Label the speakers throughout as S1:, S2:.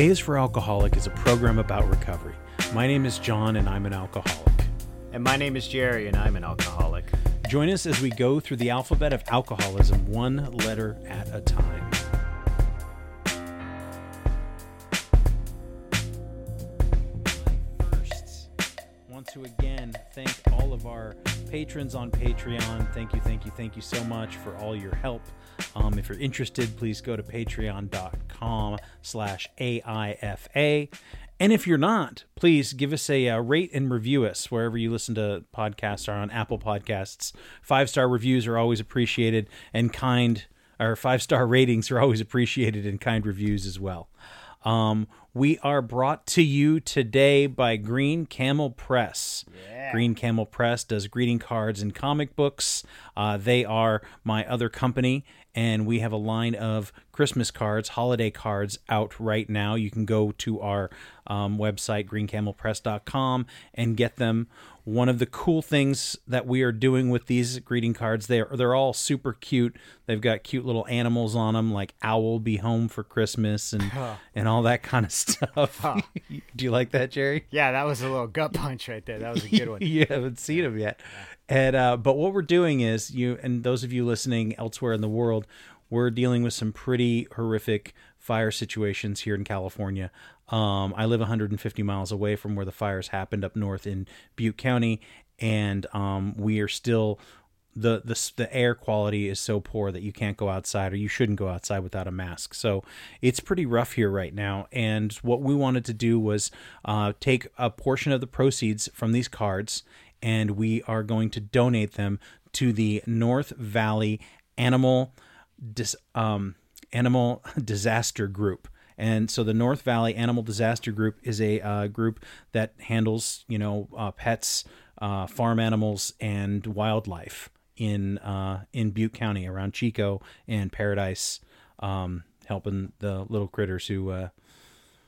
S1: A is for Alcoholic is a program about recovery. My name is John, and I'm an alcoholic.
S2: And my name is Jerry, and I'm an alcoholic.
S1: Join us as we go through the alphabet of alcoholism one letter at a time. First, want to again thank all of our patrons on Patreon. Thank you, thank you, thank you so much for all your help. Um, if you're interested, please go to patreon.com slash AIFA. And if you're not, please give us a uh, rate and review us wherever you listen to podcasts or on Apple Podcasts. Five star reviews are always appreciated, and kind or five star ratings are always appreciated, and kind reviews as well. Um, we are brought to you today by Green Camel Press. Green Camel Press does greeting cards and comic books. Uh, they are my other company, and we have a line of Christmas cards, holiday cards out right now. You can go to our um, website, greencamelpress.com, and get them. One of the cool things that we are doing with these greeting cards, they're, they're all super cute. They've got cute little animals on them, like Owl Be Home for Christmas and, and all that kind of stuff. Do you like that, Jerry?
S2: Yeah, that was a little gut punch right there. That was a good one.
S1: you haven't seen them yet. And uh, but what we're doing is you and those of you listening elsewhere in the world, we're dealing with some pretty horrific fire situations here in California. Um, I live 150 miles away from where the fires happened up north in Butte County, and um, we are still the, the the air quality is so poor that you can't go outside or you shouldn't go outside without a mask. So it's pretty rough here right now. And what we wanted to do was uh, take a portion of the proceeds from these cards, and we are going to donate them to the North Valley Animal Dis, um, Animal Disaster Group. And so the North Valley Animal Disaster Group is a uh, group that handles, you know, uh, pets, uh, farm animals, and wildlife in uh, in Butte County around Chico and Paradise, um, helping the little critters who uh,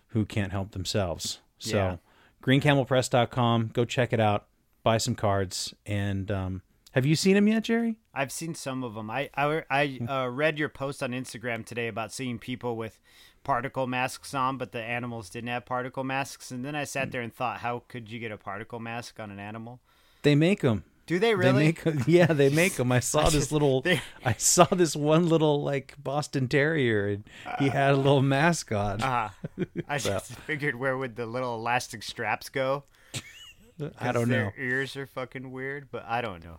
S1: who can't help themselves. So
S2: Yeah.
S1: greencamelpress.com, go check it out, buy some cards, and um, have you seen them yet, Jerry?
S2: I've seen some of them. I I, I uh, read your post on Instagram today about seeing people with particle masks on, but the animals didn't have particle masks. And then I sat there and thought, how could you get a particle mask on an animal?
S1: They make them.
S2: Do they really?
S1: They make yeah, they make them. I saw this little. I saw this one little like Boston Terrier, and he had a little mask on.
S2: Ah, I just figured where would the little elastic straps go?
S1: I don't uh, know.
S2: Their ears are fucking weird, but I don't know.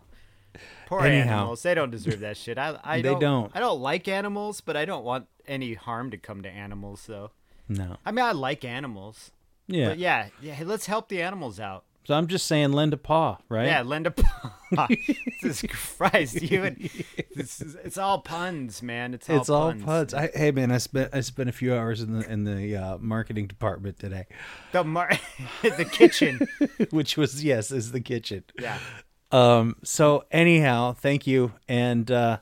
S2: Poor
S1: Anyhow.
S2: animals. They don't deserve that shit. I, I
S1: They
S2: don't,
S1: don't.
S2: I don't like animals, but I don't want any harm to come to animals, though.
S1: No.
S2: I mean, I like animals.
S1: Yeah.
S2: But yeah, yeah, let's help the animals out.
S1: So I'm just saying, lend a paw, right?
S2: Yeah, lend a paw. Jesus Christ, you and this is, it's all puns, man. It's all
S1: It's all
S2: puns.
S1: I, hey man, I spent I spent a few hours in the in the uh, marketing department today,
S2: The mar- the kitchen.
S1: which was yes, is the kitchen.
S2: Yeah.
S1: Um. So anyhow, thank you. And uh,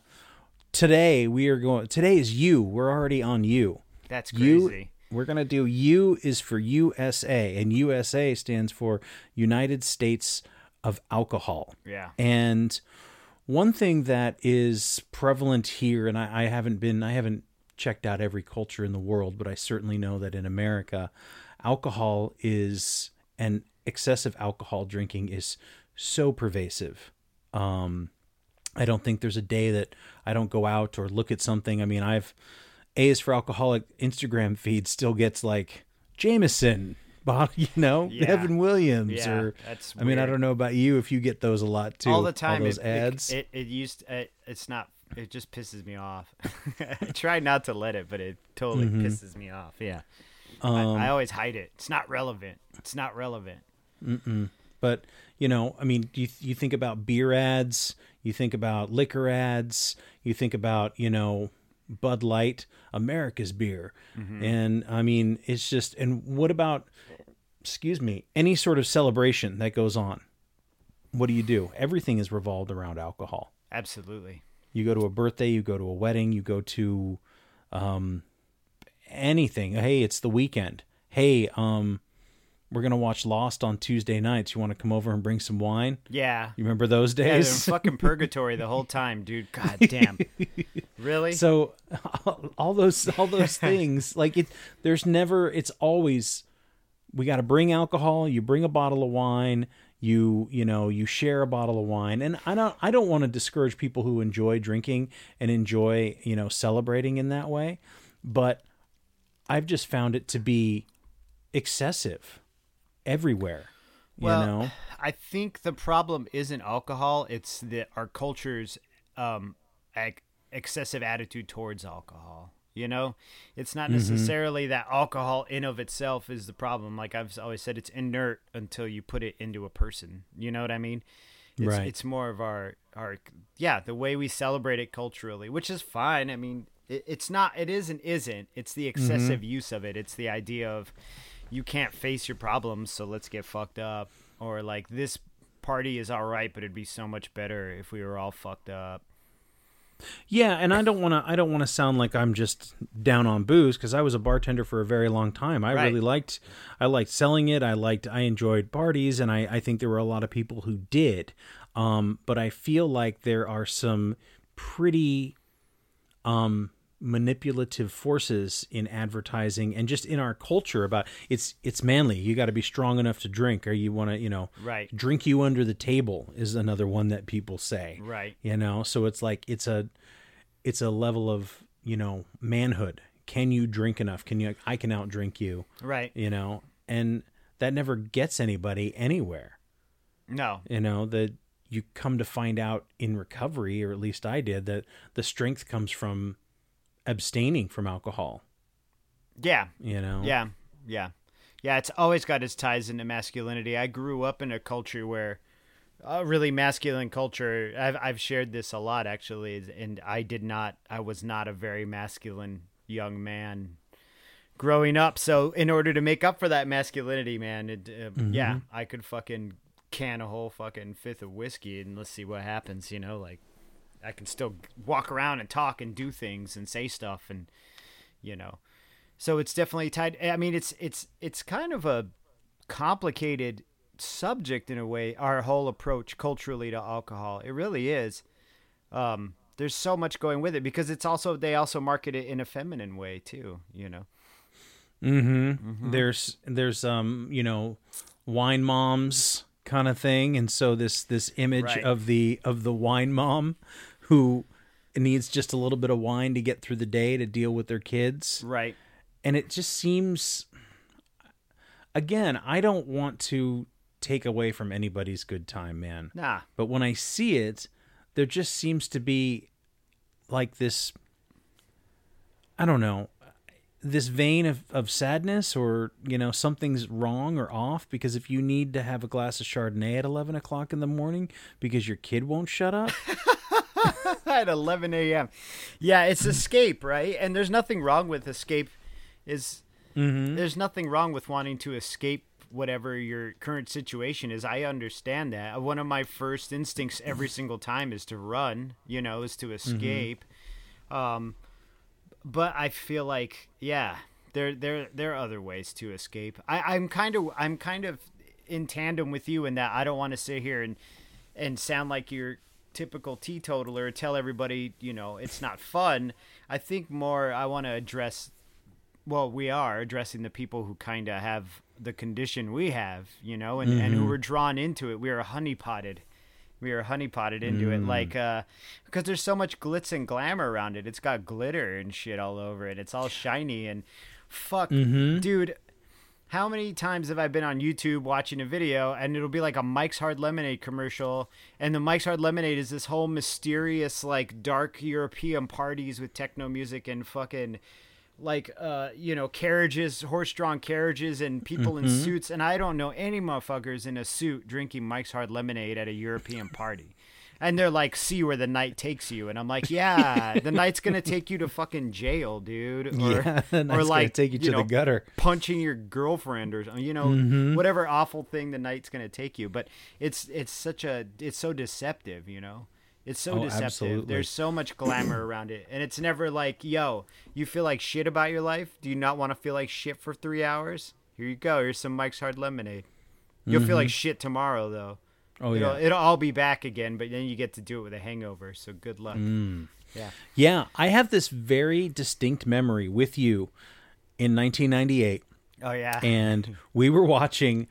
S1: today we are going. Today is you. We're already on you.
S2: That's
S1: You. We're gonna do U is for USA, and USA stands for United States of Alcohol.
S2: Yeah.
S1: And one thing that is prevalent here, and I, I haven't been, I haven't checked out every culture in the world, but I certainly know that in America, alcohol is, and excessive alcohol drinking is so pervasive. Um, I don't think there's a day that I don't go out or look at something. I mean, I've A is for alcoholic Instagram feed still gets like Jameson, you know,
S2: Yeah.
S1: Evan Williams,
S2: Yeah,
S1: or
S2: that's
S1: I mean, I don't know about you if you get those a lot too.
S2: all the time.
S1: those
S2: it,
S1: ads.
S2: It, it, it used. It, it's not. It just pisses me off. I try not to let it, but it totally
S1: Mm-hmm.
S2: pisses me off. Yeah.
S1: Um,
S2: I, I always hide it. It's not relevant. It's not relevant.
S1: But you know, I mean, you you think about beer ads, you think about liquor ads, you think about you know Bud Light, America's beer, and I mean, it's just. And what about, excuse me, any sort of celebration that goes on? What do you do? Everything is revolved around alcohol.
S2: Absolutely.
S1: You go to a birthday, you go to a wedding, you go to um, anything. Hey, it's the weekend. Hey, um, we're gonna watch Lost on Tuesday nights. You want to come over and bring some wine?
S2: Yeah.
S1: You remember those
S2: days? Yeah, in fucking purgatory the whole time, dude. God damn. Really?
S1: so all those all those things like it there's never it's always we got to bring alcohol you bring a bottle of wine you you know you share a bottle of wine and i don't i don't want to discourage people who enjoy drinking and enjoy you know celebrating in that way but i've just found it to be excessive everywhere you
S2: Well,
S1: know
S2: I think the problem isn't alcohol; it's that our culture's um, excessive attitude towards alcohol. You know, it's not necessarily that alcohol in of itself is the problem. Like I've always said, it's inert until you put it into a person. You know what I mean? It's,
S1: Right.
S2: It's more of our our yeah the way we celebrate it culturally, which is fine. I mean, it, it's not. It is and isn't. It's the excessive use of it. It's the idea of you can't face your problems, so let's get fucked up. Or like this party is all right, but it'd be so much better if we were all fucked up.
S1: Yeah, and I don't want to. I don't want to sound like I'm just down on booze because I was a bartender for a very long time. I
S2: Right.
S1: really liked. I liked selling it. I liked. I enjoyed parties, and I. I think there were a lot of people who did. Um, but I feel like there are some pretty um manipulative forces in advertising and just in our culture about it's it's manly you got to be strong enough to drink or you want to you know
S2: Right.
S1: drink you under the table is another one that people say
S2: Right.
S1: you know so it's like it's a it's a level of you know manhood can you drink enough can you i can outdrink you
S2: Right.
S1: you know and that never gets anybody anywhere
S2: No.
S1: you know that you come to find out in recovery or at least i did that the strength comes from abstaining from alcohol
S2: Yeah.
S1: you know
S2: Yeah, yeah, yeah. It's always got its ties into masculinity. I grew up in a culture where, a really masculine culture. I've I've shared this a lot actually, and I did not. I was not a very masculine young man growing up. So in order to make up for that masculinity, man, it, uh, yeah, I could fucking can a whole fucking fifth of whiskey and let's see what happens. You know, like I can still walk around and talk and do things and say stuff and you know. So it's definitely tied i mean it's it's it's kind of a complicated subject in a way our whole approach culturally to alcohol. It really is. Um there's so much going with it because it's also they also market it in a feminine way too you know.
S1: Mm-hmm. There's there's um you know wine moms kind of thing, and so this this image
S2: Right.
S1: of the of the wine mom who needs just a little bit of wine to get through the day to deal with their kids,
S2: right
S1: and it just seems. Again, I don't want to take away from anybody's good time, man.
S2: nah
S1: But when I see it, there just seems to be like this I don't know, this vein of, of sadness or, you know, something's wrong or off because if you need to have a glass of Chardonnay at 11 o'clock in the morning because your kid won't shut up,
S2: at 11 a.m yeah it's escape right? And there's nothing wrong with escape is there's nothing wrong with wanting to escape whatever your current situation is. I understand that. One of my first instincts every single time is to run you know is to escape. Um but i feel like yeah there there there are other ways to escape. I i'm kind of i'm kind of in tandem with you in that i don't want to sit here and and sound like your typical teetotaler tell everybody you know it's not fun. I think more i want to address well we are addressing the people who kind of have the condition we have you know and, and who mm-hmm. were drawn into it. We are honeypotted. We are honeypotted into it. Mm. Like uh because there's so much glitz and glamour around it. It's got glitter and shit all over it. It's all shiny and fuck mm-hmm. dude how many times have I been on YouTube watching a video and it'll be like a Mike's Hard Lemonade commercial and the Mike's Hard Lemonade is this whole mysterious like dark European parties with techno music and fucking like uh you know carriages horse-drawn carriages and people in suits and I don't know any motherfuckers in a suit drinking Mike's Hard Lemonade at a European party. And they're like, see where the night takes you. And I'm like, yeah, the night's to take you to fucking jail, dude. Or,
S1: yeah,
S2: or like,
S1: take you to
S2: know,
S1: the gutter.
S2: punching your girlfriend or you know
S1: Mm-hmm.
S2: whatever awful thing the night's to take you but it's it's such a it's so deceptive you know it's so
S1: Oh,
S2: deceptive
S1: absolutely.
S2: there's so much glamour around it and it's never like yo you feel like shit about your life do you not want to feel like shit for three hours Here you go. Here's some Mike's Hard Lemonade. You'll feel like shit tomorrow though.
S1: Oh
S2: It'll,
S1: yeah.
S2: it'll all be back again, but then you get to do it with a hangover. So good luck.
S1: Mm.
S2: Yeah.
S1: Yeah, I have this very distinct memory with you in 1998
S2: Oh yeah.
S1: and we were watching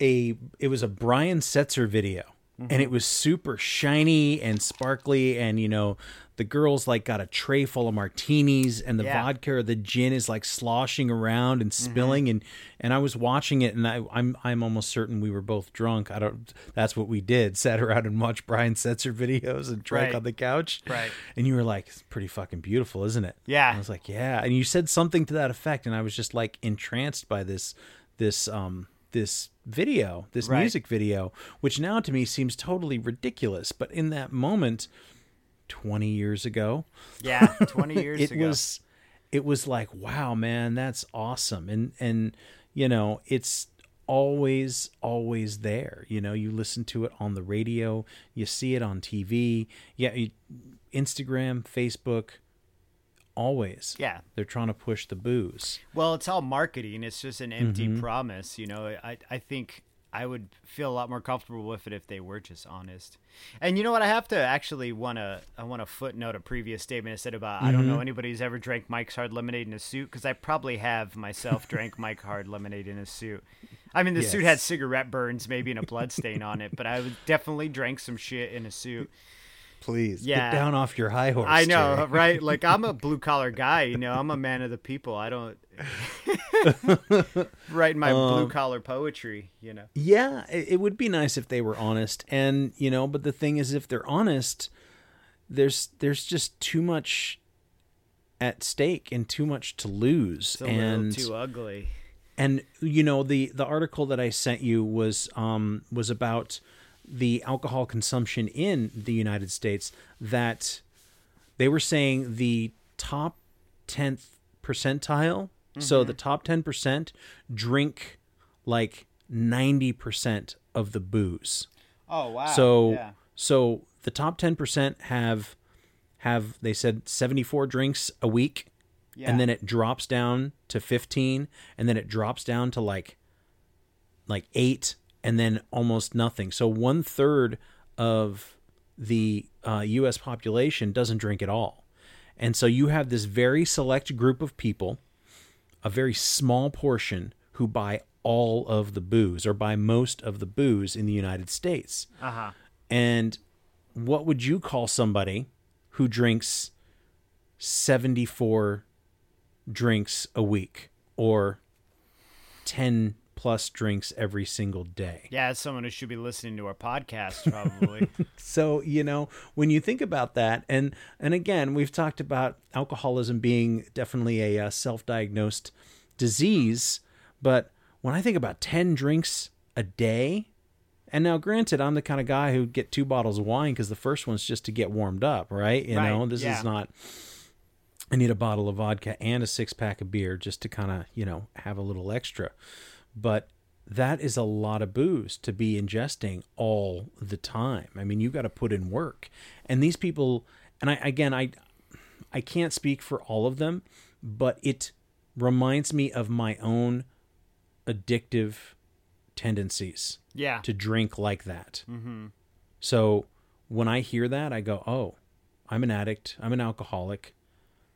S1: a it was a Brian Setzer video
S2: Mm-hmm.
S1: and it was super shiny and sparkly and you know the girls like got a tray full of martinis and the
S2: Yeah.
S1: vodka or the gin is like sloshing around and
S2: Mm-hmm.
S1: spilling and and I was watching it and I, I'm I'm almost certain we were both drunk. I don't that's what we did. Sat around and watched Brian Setzer videos and drank
S2: Right.
S1: on the couch.
S2: Right.
S1: And you were like, it's pretty fucking beautiful, isn't it?
S2: Yeah.
S1: I was like, yeah. And you said something to that effect, and I was just like entranced by this, this, um, this video, this
S2: Right.
S1: music video, which now to me seems totally ridiculous. But in that moment, twenty years ago,
S2: yeah. Twenty years
S1: it
S2: ago.
S1: was, it was like, wow, man, that's awesome. And and you know, it's always always there you know you listen to it on the radio you see it on tv yeah you, instagram facebook always
S2: Yeah.
S1: they're trying to push the booze
S2: Well, it's all marketing. It's just an empty
S1: Mm-hmm.
S2: promise. You know, I, I think I would feel a lot more comfortable with it if they were just honest. And you know what? I have to actually want to I want to footnote a previous statement I said about I don't
S1: Mm-hmm.
S2: know anybody who's ever drank Mike's Hard Lemonade in a suit because I probably have myself drank Mike Hard Lemonade in a suit. I mean, the suit had cigarette burns, maybe and a blood stain on it, but I would definitely drank some shit in a suit.
S1: please
S2: Yeah.
S1: get down off your high horse
S2: I know,
S1: Jerry.
S2: right? Like I'm a blue collar guy, you know. I'm a man of the people. I don't writing my
S1: Um,
S2: blue collar poetry, you know.
S1: Yeah, it, it would be nice if they were honest, and you know, but the thing is, if they're honest, there's there's just too much at stake and too much to lose,
S2: It's
S1: and
S2: too ugly.
S1: and you know the the article that I sent you was um was about the alcohol consumption in the United States that they were saying the top 10th percentile so the top 10% drink like 90% of the booze
S2: Oh wow.
S1: so
S2: yeah.
S1: so the top 10% have have they said 74 drinks a week
S2: Yeah.
S1: and then it drops down to 15 and then it drops down to like like 8 and then almost nothing so one third of the uh, us population doesn't drink at all and so you have this very select group of people a very small portion who buy all of the booze or buy most of the booze in the united states
S2: uh-huh.
S1: and what would you call somebody who drinks 74 drinks a week or 10 plus drinks every single day?
S2: Yeah, as someone who should be listening to our podcast probably.
S1: So, you know, when you think about that and and again, we've talked about alcoholism being definitely a uh, self-diagnosed disease, but when I think about 10 drinks a day, and now granted, I'm the kind of guy who'd get two bottles of wine cuz the first one's just to get warmed up, right? You
S2: Right,
S1: know, this
S2: yeah.
S1: is not I need a bottle of vodka and a six pack of beer just to kind of, you know, have a little extra. But that is a lot of booze to be ingesting all the time. I mean, you got to put in work. And these people, and I, again, I, I can't speak for all of them, but it reminds me of my own addictive tendencies
S2: yeah.
S1: to drink like that. Mm-hmm. So when I hear that, I go, "Oh, I'm an addict. I'm an alcoholic.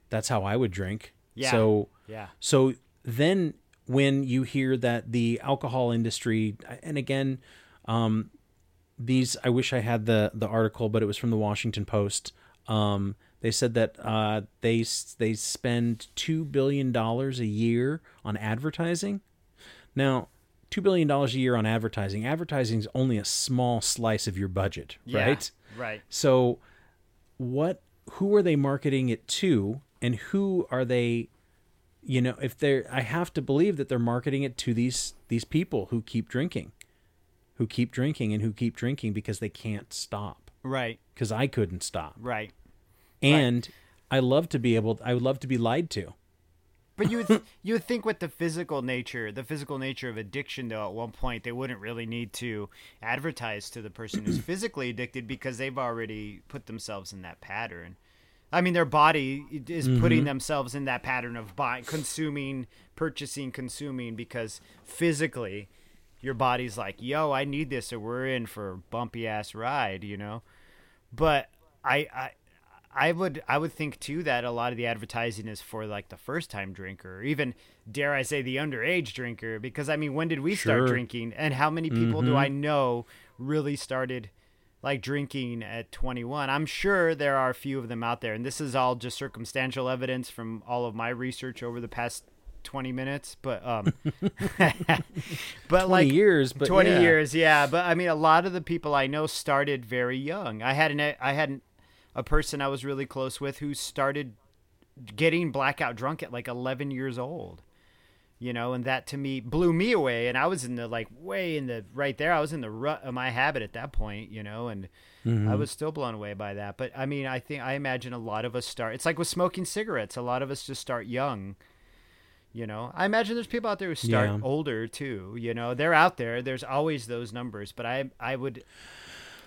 S1: That's how I would drink."
S2: Yeah.
S1: So
S2: Yeah.
S1: so then when you hear that the alcohol industry, and again, um, these I wish I had the the article, but it was from the Washington Post. Um, they said that uh, they they spend two billion dollars a year on advertising. Now, two billion dollars a year on advertising. Advertising is only a small slice of your budget,
S2: Yeah.
S1: right?
S2: Right.
S1: So, what? Who are they marketing it to, and who are they? You know, if they're, I have to believe that they're marketing it to these these people who keep drinking, who keep drinking and who keep drinking because they can't stop.
S2: Right.
S1: Because I couldn't stop,
S2: Right.
S1: and I love to be able. I would love to be lied to.
S2: But you would you would think with the physical nature, the physical nature of addiction, though, at one point they wouldn't really need to advertise to the person who's physically addicted because they've already put themselves in that pattern. I mean, their body is
S1: Mm-hmm.
S2: putting themselves in that pattern of buying, consuming, purchasing, consuming because physically, your body's like, "Yo, I need this, or we're in for a bumpy ass ride," you know. But I, I, I would, I would think too that a lot of the advertising is for like the first time drinker, or even dare I say the underage drinker, because I mean, when did we start drinking, and how many people do I know really started? Like drinking at 21. I'm sure there are a few of them out there, and this is all just circumstantial evidence from all of my research over the past 20 minutes. But um, but
S1: 20
S2: like
S1: years, but
S2: 20
S1: yeah.
S2: years, yeah. But I mean, a lot of the people I know started very young. I had an I had an, a person I was really close with who started getting blackout drunk at like 11 years old you know and that to me blew me away and i was in the like way in the right there i was in the rut of my habit at that point you know and
S1: Mm-hmm.
S2: i was still blown away by that but i mean i think i imagine a lot of us start it's like with smoking cigarettes a lot of us just start young you know i imagine there's people out there who start
S1: Yeah.
S2: older too you know they're out there there's always those numbers but i i would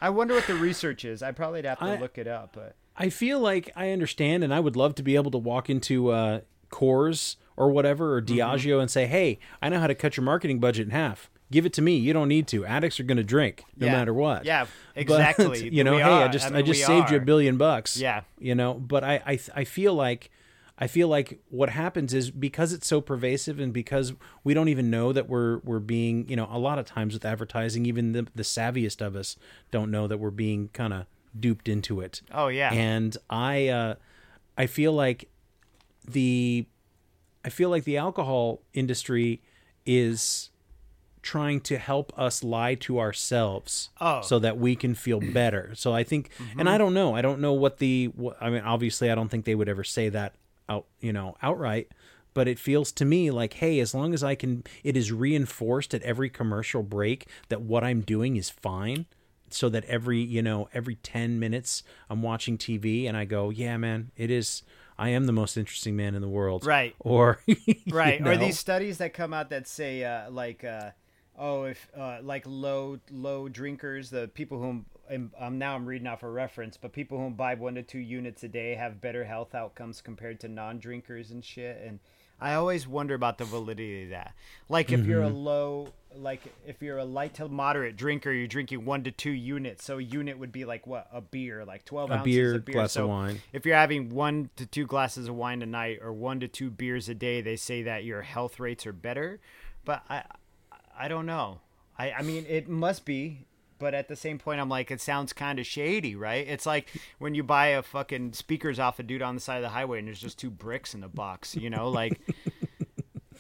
S2: i wonder what the research is i probably have to
S1: I-
S2: look it up but
S1: I feel like I understand, and I would love to be able to walk into uh, Coors or whatever or
S2: Mm-hmm.
S1: Diageo and say, "Hey, I know how to cut your marketing budget in half. Give it to me. You don't need to. Addicts are going to drink no
S2: Yeah.
S1: matter what."
S2: Yeah,
S1: But,
S2: exactly.
S1: you know,
S2: We
S1: hey, I just
S2: I
S1: I, just saved you a billion bucks.
S2: Yeah.
S1: you know, but I I I feel like. I feel like what happens is because it's so pervasive and because we don't even know that we're we're being, you know, a lot of times with advertising, even the the savviest of us don't know that we're being kind of duped into it
S2: oh yeah
S1: and I uh, I feel like the I feel like the alcohol industry is trying to help us lie to ourselves
S2: Oh.
S1: so that we can feel better. So I think and I mm-hmm. don't know. I don't know what the I mean obviously I don't think they would ever say that out, you know, outright, but it feels to me like hey, as long as I can it is reinforced at every commercial break that what I'm doing is fine so that every you know every 10 minutes i'm watching tv and i go yeah man it is i am the most interesting man in the world.
S2: Right.
S1: or
S2: right. Or these studies that come out that say uh, like uh, oh if uh, like low low drinkers the people who and um, now i'm reading off a reference but people who buy one to two units a day have better health outcomes compared to non-drinkers and shit. And i always wonder about the validity of that like if you're a
S1: Mm-hmm.
S2: low like if you're a light to moderate drinker you're drinking one to two units so a unit would be like what a beer like 12
S1: A
S2: ounces
S1: beer,
S2: of beer
S1: glass of
S2: so
S1: wine.
S2: if you're having one to two glasses of wine a night or one to two beers a day, they say that your health rates are better. But I, I don't know. I, I mean, it must be. But at the same point, I'm like, it sounds kind of shady, right? It's like when you buy a fucking speakers off a dude on the side of the highway and there's just two bricks in the box, you know? Like,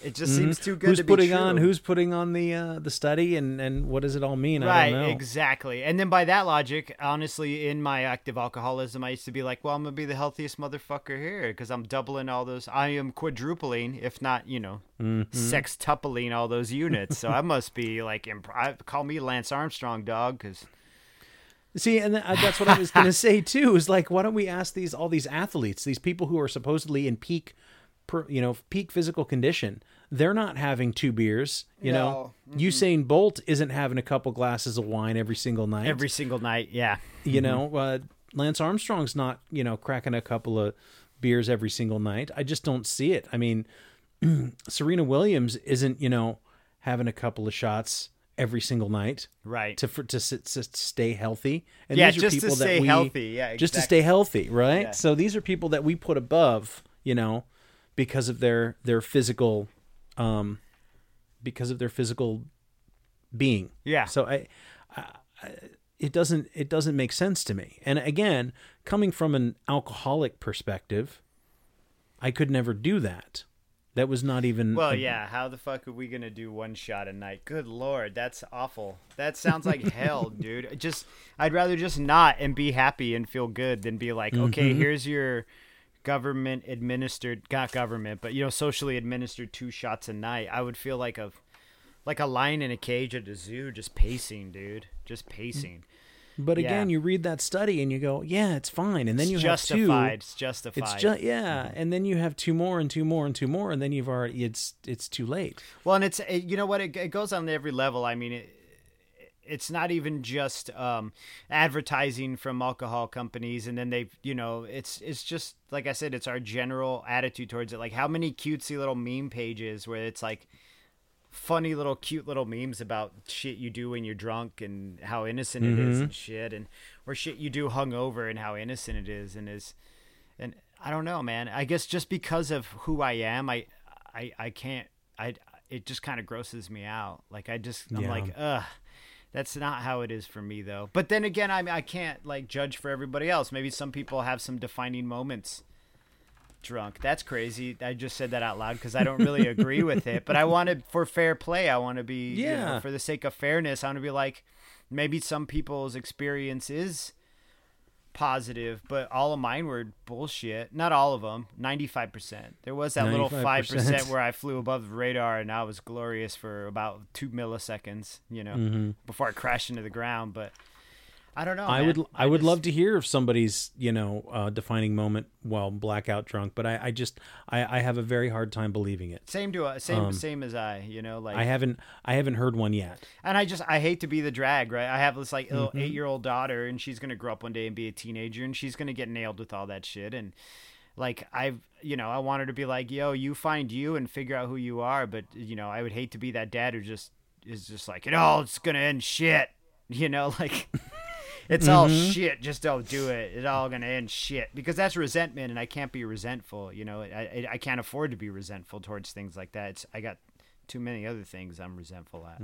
S2: it just seems too good
S1: Mm-hmm. who's
S2: to be
S1: putting
S2: true.
S1: on who's putting on the uh the study and and what does it all mean i
S2: Right,
S1: don't know
S2: exactly. And then by that logic, honestly, in my active alcoholism, I used to be like, well, I'm going to be the healthiest motherfucker here because I'm doubling all those. I am quadrupling, if not, you know,
S1: Mm-hmm.
S2: sextupling all those units. so I must be like, imp- I, call me Lance Armstrong, dog, because.
S1: See, and that's what I was going to say too. Is like, why don't we ask these all these athletes, these people who are supposedly in peak, per, you know, peak physical condition? They're not having two beers. You know, Usain Bolt isn't having a couple glasses of wine every single night.
S2: Every single night, yeah.
S1: you know, uh, Lance Armstrong's not you know cracking a couple of beers every single night. I just don't see it. I mean, Serena Williams isn't you know having a couple of shots every single night
S2: Right.
S1: to for, to, s- to stay healthy. And
S2: Yeah,
S1: these are
S2: just to
S1: people that
S2: stay
S1: we,
S2: healthy. Yeah,
S1: just to stay healthy, right?
S2: Yeah.
S1: So these are people that we put above, you know, because of their their physical, um, because of their physical being.
S2: Yeah.
S1: So I, I, I it doesn't it doesn't make sense to me. And again, coming from an alcoholic perspective, I could never do that. That was not even
S2: Well,
S1: a-
S2: yeah. How the fuck are we gonna do one shot a night? Good lord, that's awful. That sounds like hell, dude. Just, I'd rather just not and be happy and feel good than be like, okay,
S1: Mm-hmm.
S2: here's your government administered, not government, but you know, socially administered two shots a night. I would feel like a, like a lion in a cage at a zoo, just pacing, dude, just pacing.
S1: But again,
S2: Yeah.
S1: you read that study and you go, yeah, it's fine. And then you
S2: it's
S1: have
S2: justified.
S1: two.
S2: It's justified.
S1: It's just yeah, mm-hmm. and then you have two more and two more and two more, and then you've already it's it's too late.
S2: Well, and it's it, you know what it, it goes on every level. I mean, it, it's not even just um, advertising from alcohol companies and then they you know it's it's just like i said it's our general attitude towards it like how many cutesy little meme pages where it's like funny little cute little memes about shit you do when you're drunk and how innocent it is and shit and or shit you do hungover and how innocent it is and is and I don't know, man. I guess just because of who I am, I I I can't I it just kind of grosses me out. Like I just I'm
S1: Yeah.
S2: like, ugh. That's not how it is for me though. But then again, I I can't like judge for everybody else. Maybe some people have some defining moments drunk. That's crazy. I just said that out loud because I don't really agree with it. But I wanted for fair play. I want to be, you know,
S1: Yeah.
S2: for the sake of fairness, I want to be like, maybe some people's experience is positive, but all of mine were bullshit. Not all of them. Ninety-five percent. There was that little five
S1: 95%.
S2: percent where I flew above the radar and I was glorious for about two milliseconds. You know, mm-hmm. before I crashed into the ground. But I don't know.
S1: I
S2: man.
S1: would I would
S2: just-
S1: love to hear if somebody's you know uh, defining moment while blackout drunk, but I, I just I, I have a very hard time believing it.
S2: Same to uh, same
S1: Um,
S2: same as I. You know, like
S1: I haven't I haven't heard one yet.
S2: And I just I hate to be the drag, right? I have this like little
S1: Mm-hmm.
S2: eight year old daughter, and she's gonna grow up one day and be a teenager, and she's gonna get nailed with all that shit. And like I've you know I want her to be like, yo, you find you and figure out who you are. But you know I would hate to be that dad who just is just like, it all it's gonna end shit. You know, like it's all
S1: Mm-hmm.
S2: shit. Just don't do it. It's all gonna end shit because that's resentment, and I can't be resentful. You know, I I, can't afford to be resentful towards things like that. It's I got too many other things I'm resentful at.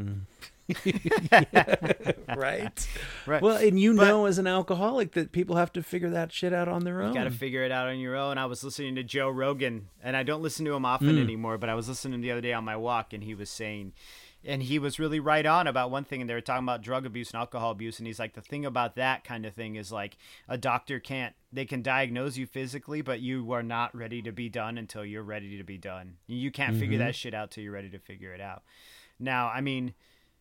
S1: right.
S2: Right.
S1: Well, and you
S2: But-
S1: know, as an alcoholic, that people have to figure that shit out on their own.
S2: You got to figure it out on your own. I was listening to Joe Rogan, and I don't listen to him often anymore, but I was listening the other day on my walk, and he was saying, and he was really right on about one thing, and they were talking about drug abuse and alcohol abuse, and he's like, the thing about that kind of thing is like a doctor can't, they can diagnose you physically, but you are not ready to be done until you're ready to be done. You can't figure mm-hmm. that shit out till you're ready to figure it out. Now, I mean,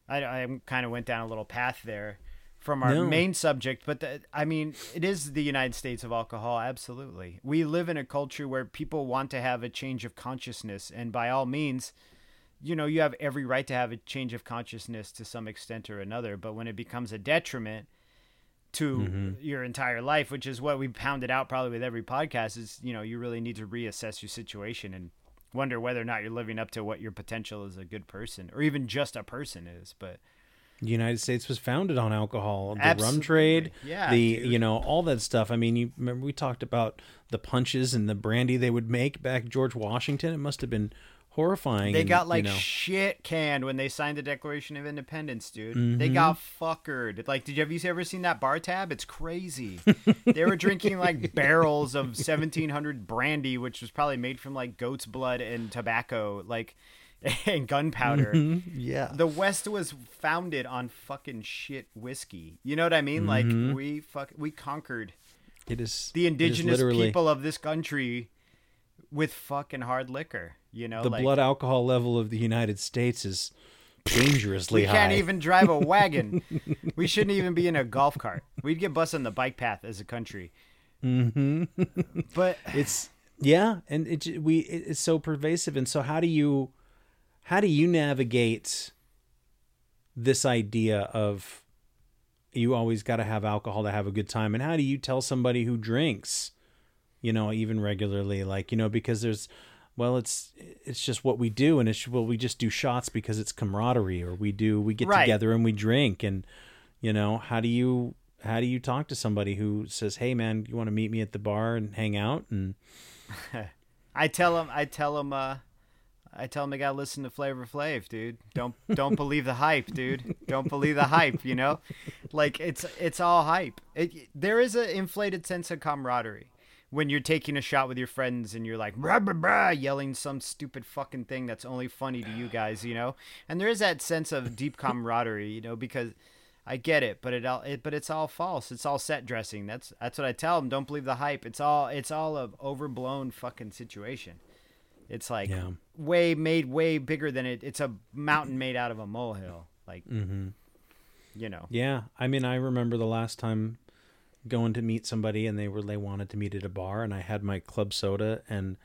S2: I, I kind of went down a little path there from our
S1: No.
S2: main subject, but the, I mean, it is the United States of alcohol. Absolutely, we live in a culture where people want to have a change of consciousness, and by all means, you know, you have every right to have a change of consciousness to some extent or another. But when it becomes a detriment to mm-hmm. your entire life, which is what we pounded out probably with every podcast, is you know, you really need to reassess your situation and wonder whether or not you're living up to what your potential as a good person or even just a person is. But
S1: The United States was founded on alcohol, the rum trade,
S2: Yeah,
S1: the
S2: dude.
S1: you know all that stuff. I mean, you remember we talked about the punches and the brandy they would make back George Washington. It must have been horrifying.
S2: They
S1: and,
S2: got like
S1: you know,
S2: shit canned when they signed the Declaration of Independence, dude.
S1: Mm-hmm.
S2: They got fuckered. Like, did you have you ever seen that bar tab? It's crazy. they were drinking like barrels of 1700 brandy, which was probably made from like goat's blood and tobacco, like and gunpowder.
S1: yeah,
S2: The West was founded on fucking shit whiskey. You know what I mean? Like we fuck we conquered
S1: it is
S2: the
S1: it is
S2: indigenous
S1: literally
S2: people of this country with fucking hard liquor. You know,
S1: the
S2: like,
S1: blood alcohol level of the United States is dangerously
S2: We
S1: high.
S2: We can't even drive a wagon. we shouldn't even be in a golf cart. We'd get busted on the bike path as a country. Mm-hmm. but
S1: it's yeah and it we it's so pervasive and so how do you how do you navigate this idea of you always got to have alcohol to have a good time and how do you tell somebody who drinks you know even regularly like you know because there's well it's it's just what we do and it's well we just do shots because it's camaraderie or we do we get
S2: Right.
S1: together and we drink and you know how do you how do you talk to somebody who says hey man you want to meet me at the bar and hang out and
S2: I tell him, I tell him, uh, I tell him I gotta listen to Flavor Flav, dude. Don't don't believe the hype, dude. Don't believe the hype. You know, like it's it's all hype. It, there is an inflated sense of camaraderie when you're taking a shot with your friends and you're like brah, brah, brah, yelling some stupid fucking thing that's only funny to you guys, you know. And there is that sense of deep camaraderie, you know, because I get it, but it all it, but it's all false. It's all set dressing. That's that's what I tell them. Don't believe the hype. It's all it's all a overblown fucking situation. It's like
S1: Yeah.
S2: way made way bigger than it. It's a mountain made out of a molehill. Like mm-hmm. you know.
S1: Yeah, I mean, I remember the last time going to meet somebody, and they were they wanted to meet at a bar, and I had my club soda, and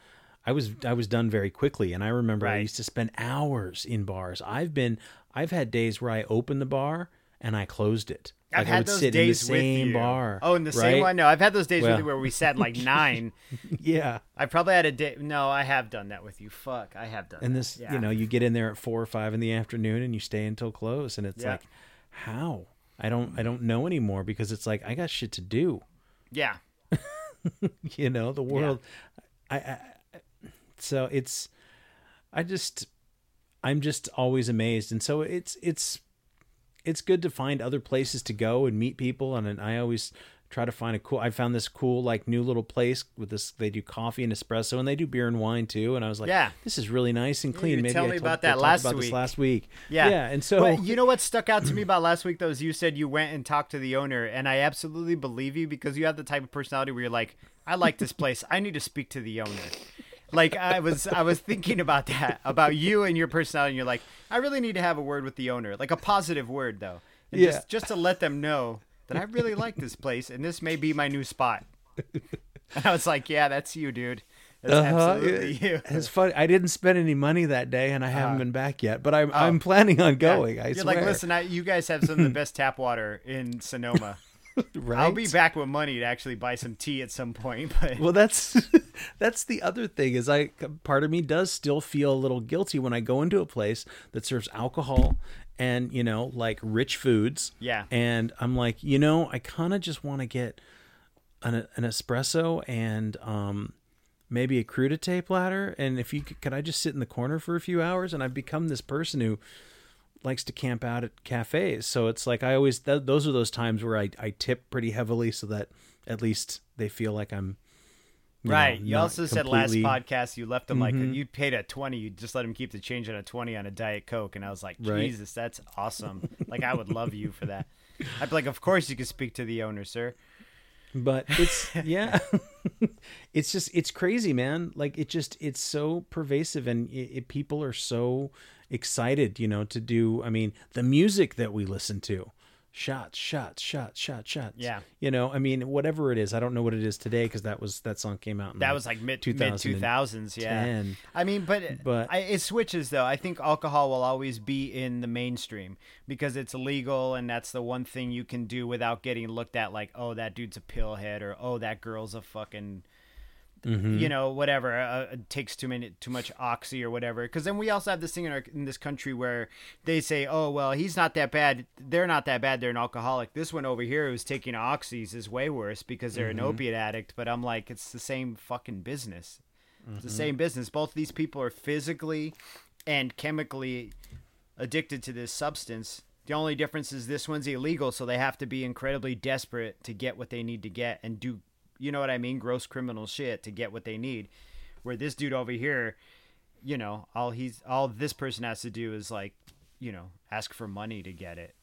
S1: I was I was done very quickly. And I remember I used to spend hours in bars. I've been I've had days where I opened the bar and I closed it.
S2: I've
S1: Like, I
S2: had
S1: would
S2: those
S1: sit
S2: days
S1: in the same bar.
S2: Oh, in the same one? No, I've had those days with you where we sat like nine.
S1: Yeah.
S2: I probably had a day. No, I have done that with you. Fuck, I have done.
S1: And
S2: that.
S1: this,
S2: Yeah.
S1: you know, you get in there at four or five in the afternoon and you stay until close, and it's
S2: Yeah.
S1: like, how? I don't, I don't know anymore because it's like I got shit to do.
S2: Yeah,
S1: you know the world. I, I so it's i just i'm just always amazed. And so it's it's it's good to find other places to go and meet people. And, and, i always try to find a cool i found this cool like new little place with this they do coffee and espresso and they do beer and wine too and i was like
S2: Yeah.
S1: this is really nice and clean
S2: you
S1: maybe
S2: tell
S1: I
S2: me about that last
S1: about
S2: week.
S1: last week
S2: yeah,
S1: yeah and so
S2: But you know what stuck out to me about last week though is you said you went and talked to the owner, and I absolutely believe you because you have the type of personality where you're like, I like this place. I need to speak to the owner. Like I was, I was thinking about that about you and your personality. And you're like, I really need to have a word with the owner, like a positive word though, and
S1: Yeah.
S2: just just to let them know that I really like this place and this may be my new spot. And I was like, yeah, that's you, dude. That's
S1: Uh-huh.
S2: absolutely
S1: It-
S2: you.
S1: It's funny. I didn't spend any money that day, and I haven't been back yet. But I'm I'm planning on going. I
S2: Uh, oh. You're
S1: swear.
S2: like, listen, I, you guys have some of the best tap water in Sonoma.
S1: right?
S2: I'll be back with money to actually buy some tea at some point. But
S1: Well, that's that's the other thing is I part of me does still feel a little guilty when I go into a place that serves alcohol and you know like rich foods.
S2: Yeah.
S1: And I'm like, you know, I kind of just want to get an an espresso and um maybe a crudité platter and if you could, could I just sit in the corner for a few hours and I've become this person who likes to camp out at cafes. So it's like I always th- those are those times where I I tip pretty heavily so that at least they feel like I'm you know,
S2: right, you also said last
S1: completely- Mm-hmm.
S2: podcast you left them like you paid a twenty, you just let him keep the change at a twenty on a diet coke, and I was like,
S1: Right.
S2: Jesus, that's awesome. like I would love you for that. I'd be like, of course you can speak to the owner, sir.
S1: but it's yeah it's just it's crazy man like it just it's so pervasive and it, it, people are so excited you know to do i mean the music that we listen to shots shots shots shots shots
S2: Yeah.
S1: you know i mean whatever it is i don't know what it is today because that was that song came out in
S2: That was like mid mid two thousands, yeah. I mean, but,
S1: But-
S2: I, it switches though. I think alcohol will always be in the mainstream because it's legal, and that's the one thing you can do without getting looked at like, oh, that dude's a pillhead, or oh, that girl's a fucking,
S1: Mm-hmm.
S2: you know, whatever. Uh, takes too many too much oxy or whatever. Because then we also have this thing in, our, in this country where they say, oh, well, he's not that bad. They're not that bad. They're an alcoholic. This one over here who's taking oxys is way worse because they're
S1: Mm-hmm.
S2: an opiate addict. But I'm like, it's the same fucking business. It's
S1: Mm-hmm.
S2: the same business. Both these people are physically and chemically addicted to this substance. The only difference is this one's illegal, so they have to be incredibly desperate to get what they need to get and do, you know what I mean, gross criminal shit to get what they need. Where this dude over here, you know, all he's all this person has to do is like, you know, ask for money to get it.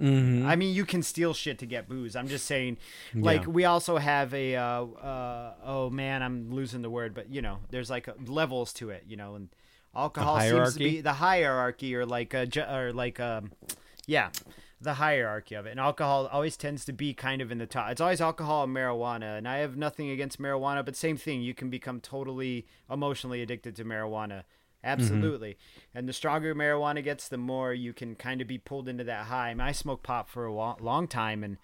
S1: Mhm.
S2: I mean, you can steal shit to get booze. I'm just saying, like,
S1: Yeah.
S2: we also have a, uh, uh, oh man, I'm losing the word, but you know, there's like levels to it, you know, and alcohol seems to be the hierarchy or like a, or like, um, yeah, the hierarchy of it. And alcohol always tends to be kind of in the top. It's always alcohol and marijuana. And I have nothing against marijuana, but same thing. You can become totally emotionally addicted to marijuana. Absolutely. And the stronger marijuana gets, the more you can kind of be pulled into that high. I, mean, I smoked pot for a long time and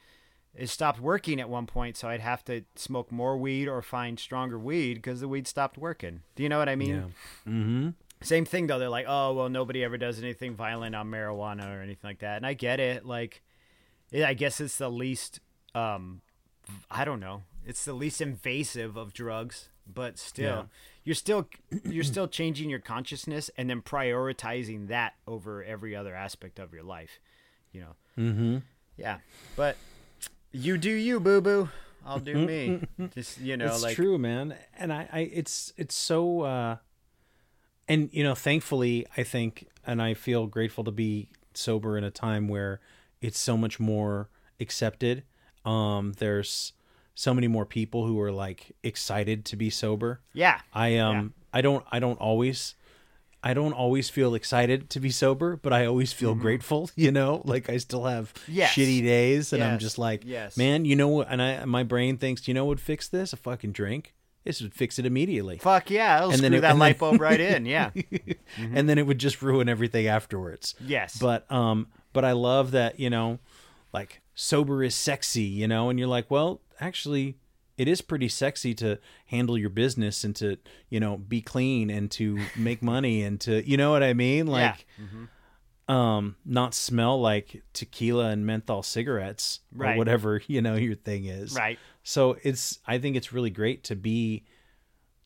S2: it stopped working at one point. So I'd have to smoke more weed or find stronger weed because the weed stopped working. Do you know what I mean?
S1: yeah mm-hmm
S2: Same thing though. They're like, oh well, nobody ever does anything violent on marijuana or anything like that, and I get it. Like, it, I guess it's the least, um, I don't know, it's the least invasive of drugs, but still,
S1: Yeah.
S2: you're still you're still changing your consciousness and then prioritizing that over every other aspect of your life. You know,
S1: mm-hmm
S2: yeah. But you do you, boo boo. I'll do me. Just you know,
S1: it's
S2: like
S1: true man and I, I it's it's so uh and you know thankfully i think and i feel grateful to be sober in a time where it's so much more accepted um there's so many more people who are like excited to be sober
S2: yeah,
S1: i um i don't i don't always I don't always feel excited to be sober, but I always feel grateful, you know? Like I still have
S2: Mm-hmm. Yes.
S1: shitty days and I'm just like,
S2: Yes.
S1: man, you know what? And I my brain thinks, you know what would fix this? A fucking drink. This would fix it immediately.
S2: fuck yeah, I'll
S1: And then
S2: screw
S1: it-
S2: that light bulb right in. Yeah.
S1: And then it would just ruin everything afterwards.
S2: Yes.
S1: But um but I love that you know, like sober is sexy, you know, and you're like, well, actually, it is pretty sexy to handle your business and to you know be clean and to make money and to you know what I mean, like.
S2: yeah. hmm
S1: um not smell like tequila and menthol cigarettes or whatever you know your thing is.
S2: Right.
S1: so it's i think it's really great to be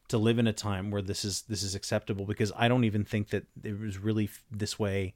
S1: to live in a time where this is this is acceptable because i don't even think that it was really this way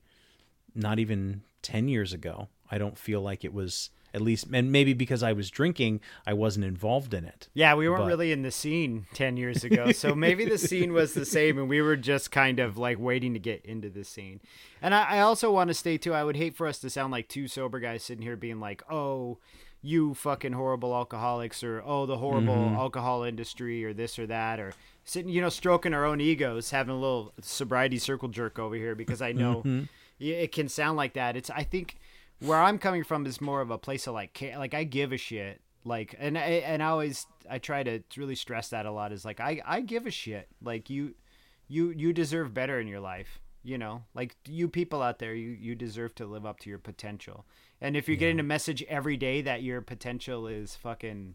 S1: not even 10 years ago. I don't feel like it was at least and maybe because i was drinking i wasn't involved in it
S2: Yeah, we weren't
S1: But-
S2: really in the scene 10 years ago. So maybe the scene was the same and we were just kind of like waiting to get into the scene. And I, I also want to state, too, I would hate for us to sound like two sober guys sitting here being like, oh, you fucking horrible alcoholics or oh, the horrible
S1: Mm-hmm.
S2: alcohol industry or this or that or sitting, you know, stroking our own egos, having a little sobriety circle jerk over here because I know
S1: Mm-hmm.
S2: it can sound like that. It's, I think where I'm coming from is more of a place of like, like I give a shit. Like, and I, and I always, I try to really stress that a lot is like, I, I give a shit. Like you, you, you deserve better in your life. You know, like you people out there, you, you deserve to live up to your potential. And if you're getting a message every day that your potential is fucking,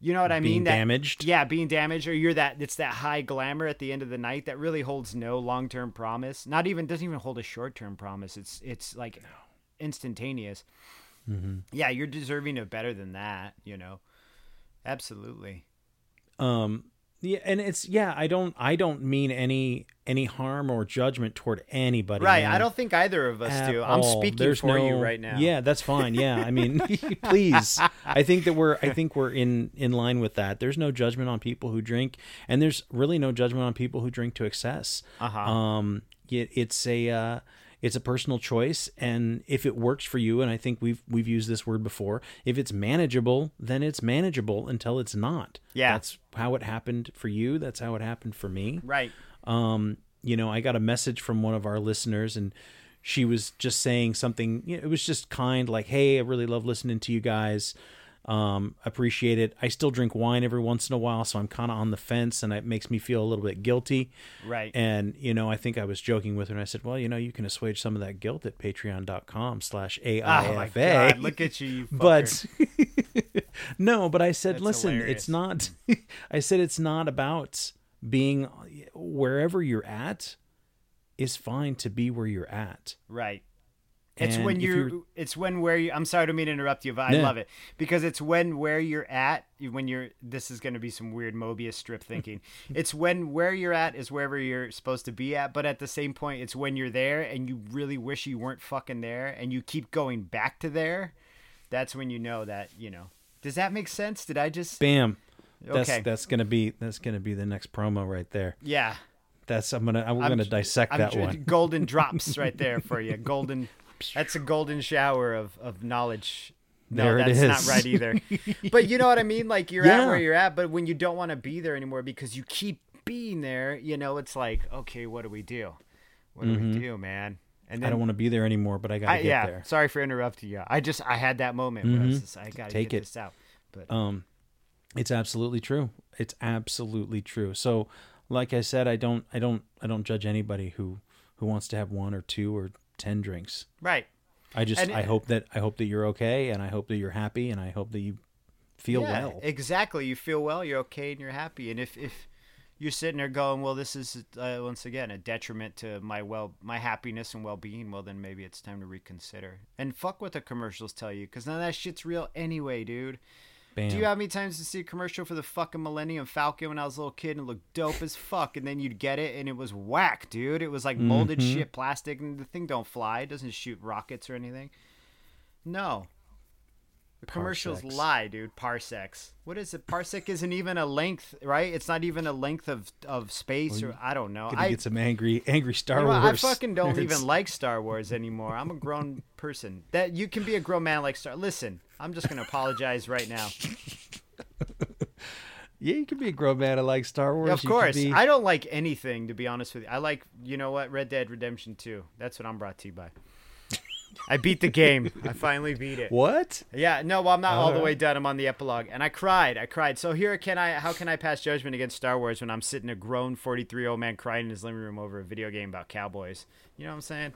S2: you know what I
S1: being
S2: mean? That,
S1: damaged
S2: yeah, being damaged, or you're that it's that high glamour at the end of the night that really holds no long term promise. Not even doesn't even hold a short term promise. It's it's like instantaneous.
S1: Mm-hmm.
S2: Yeah, you're deserving of better than that. You know, absolutely.
S1: um yeah and it's yeah i don't i don't mean any any harm or judgment toward anybody
S2: Right.
S1: man.
S2: I don't think either of us do. I'm
S1: all.
S2: speaking
S1: There's
S2: for you right now.
S1: Yeah, that's fine. Yeah, I mean, please. I think that we're I think we're in in line with that. There's no judgment on people who drink, and there's really no judgment on people who drink to excess.
S2: Uh-huh.
S1: Um, it, it's a uh, it's a personal choice, and if it works for you, and I think we've we've used this word before, if it's manageable, then it's manageable until it's not.
S2: Yeah.
S1: that's how it happened for you. That's how it happened for me
S2: Right.
S1: um, you know, I got a message from one of our listeners and she was just saying something, you know, it was just kind, like, Hey, I really love listening to you guys. Um, appreciate it. I still drink wine every once in a while, so I'm kind of on the fence and it makes me feel a little bit guilty.
S2: Right.
S1: And, you know, I think I was joking with her and I said, well, you know, you can assuage some of that guilt at patreon.com slash
S2: oh my
S1: AIFA.
S2: god! Look at you, you
S1: but no but i said
S2: That's
S1: listen
S2: hilarious.
S1: it's not i said it's not about being wherever you're at is fine to be where you're at
S2: Right. It's
S1: And
S2: when you're,
S1: you're-
S2: It's when where you. I'm sorry to mean to interrupt you, but I
S1: Yeah.
S2: love it because it's when where you're at. When you're. This is going to be some weird Mobius strip thinking. it's when where you're at is wherever you're supposed to be at, but at the same point, it's when you're there and you really wish you weren't fucking there, and you keep going back to there. That's when you know that you know. Does that make sense? Did I just?
S1: bam that's
S2: Okay.
S1: that's gonna be that's gonna be the next promo right there
S2: Yeah.
S1: that's i'm gonna i'm,
S2: I'm-
S1: gonna dissect
S2: I'm
S1: that one
S2: Golden drops right there for you. Golden. That's a golden shower of, of knowledge. No,
S1: There
S2: that's not right either. but you know what I mean? Like you're at where you're at, but when you don't want to be there anymore because you keep being there, you know, it's like, okay, what do we do? What do we do, man? And
S1: Mm-hmm. i don't want to be there anymore but i gotta
S2: I,
S1: get
S2: yeah,
S1: there
S2: sorry for interrupting you. I just I had that moment where I was
S1: Mhm.
S2: just, I gotta
S1: Take
S2: get
S1: it.
S2: this out. But
S1: um it's absolutely true it's absolutely true so like i said i don't i don't i don't judge anybody who who wants to have one or two or ten drinks
S2: right.
S1: I just
S2: And-
S1: I hope that I hope that you're okay and I hope that you're happy and I hope that you feel
S2: Yeah,
S1: well.
S2: Exactly. You feel well, you're okay, and you're happy. And if if you're sitting there going, well, this is uh, once again a detriment to my well, my happiness and well being. Well, then maybe it's time to reconsider. And fuck what the commercials tell you, because none of that shit's real anyway, dude.
S1: Bam.
S2: Do you have any times to see a commercial for the fucking Millennium Falcon when I was a little kid and it looked dope as fuck, and then you'd get it and it was whack, dude. It was like molded
S1: Mhm.
S2: shit, plastic, and the thing don't fly. It doesn't shoot rockets or anything. No. The commercials
S1: Parsecs.
S2: lie, dude. Parsecs. What is it? Parsec isn't even a length, right? It's not even a length of, of space, or I don't know. I,
S1: get some angry angry Star
S2: you know, I fucking don't
S1: nerds.
S2: even like Star Wars anymore. I'm a grown person. That you can be a grown man like Star. Listen, I'm just gonna apologize right now.
S1: Yeah, you can be a grown man. I like Star Wars.
S2: of course,
S1: be-
S2: I don't like anything to be honest with you. I like, you know what, Red Dead Redemption 2. That's what I'm brought to you by. I beat the game. I finally beat it.
S1: What?
S2: Yeah, no, well, I'm not all the
S1: Alright.
S2: way done. I'm on the epilogue, and I cried. I cried. So here, can I? How can I pass judgment against Star Wars when I'm sitting a grown 43 year old man crying in his living room over a video game about cowboys? You know what I'm saying?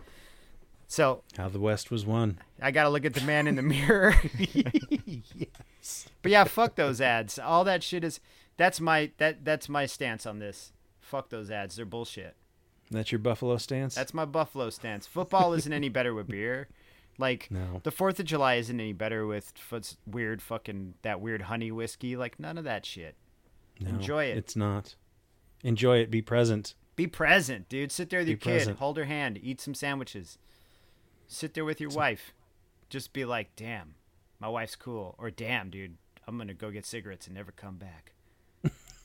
S2: So
S1: How the West was won.
S2: I gotta look at the man in the mirror. yes. But yeah, fuck those ads. All that shit is that's my that that's my stance on this. Fuck those ads. They're bullshit.
S1: That's your Buffalo stance?
S2: That's my Buffalo stance. Football isn't any better with beer. Like
S1: No.
S2: the Fourth of July isn't any better with f- weird fucking that weird honey whiskey. Like none of that shit.
S1: No,
S2: enjoy it.
S1: It's not. Enjoy it. Be present.
S2: Be present, dude. Sit there with
S1: Be
S2: your kid.
S1: present.
S2: Hold her hand. Eat some sandwiches. Sit there with your wife. Just be like, damn, my wife's cool. Or damn, dude, I'm gonna go get cigarettes and never come back.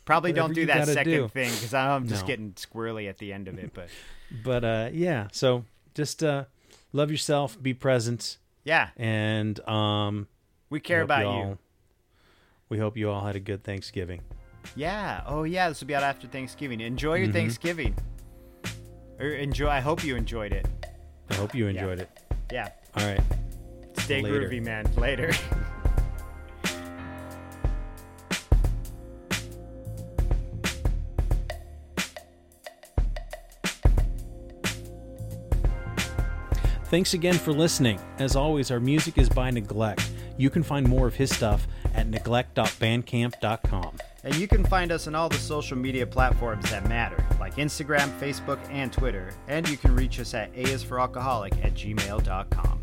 S2: Probably don't do that second
S1: do.
S2: thing because I'm just
S1: No.
S2: getting squirrely at the end of it. But
S1: But uh, yeah, so just uh, love yourself. Be present.
S2: yeah,
S1: And um,
S2: we care about you.
S1: all- We hope you all had a good Thanksgiving.
S2: Yeah. Oh yeah, this will be out after Thanksgiving. Enjoy your
S1: Mhm.
S2: Thanksgiving. Or enjoy. I hope you enjoyed it.
S1: I hope you enjoyed it.
S2: Yeah.
S1: All right.
S2: Stay
S1: Later.
S2: groovy, man. Later.
S1: Thanks again for listening. As always, our music is by Neglect. You can find more of his stuff at neglect.bandcamp.com.
S2: And you can find us on all the social media platforms that matter, like Instagram, Facebook, and Twitter. And you can reach us at aisforalcoholic at gmail.com.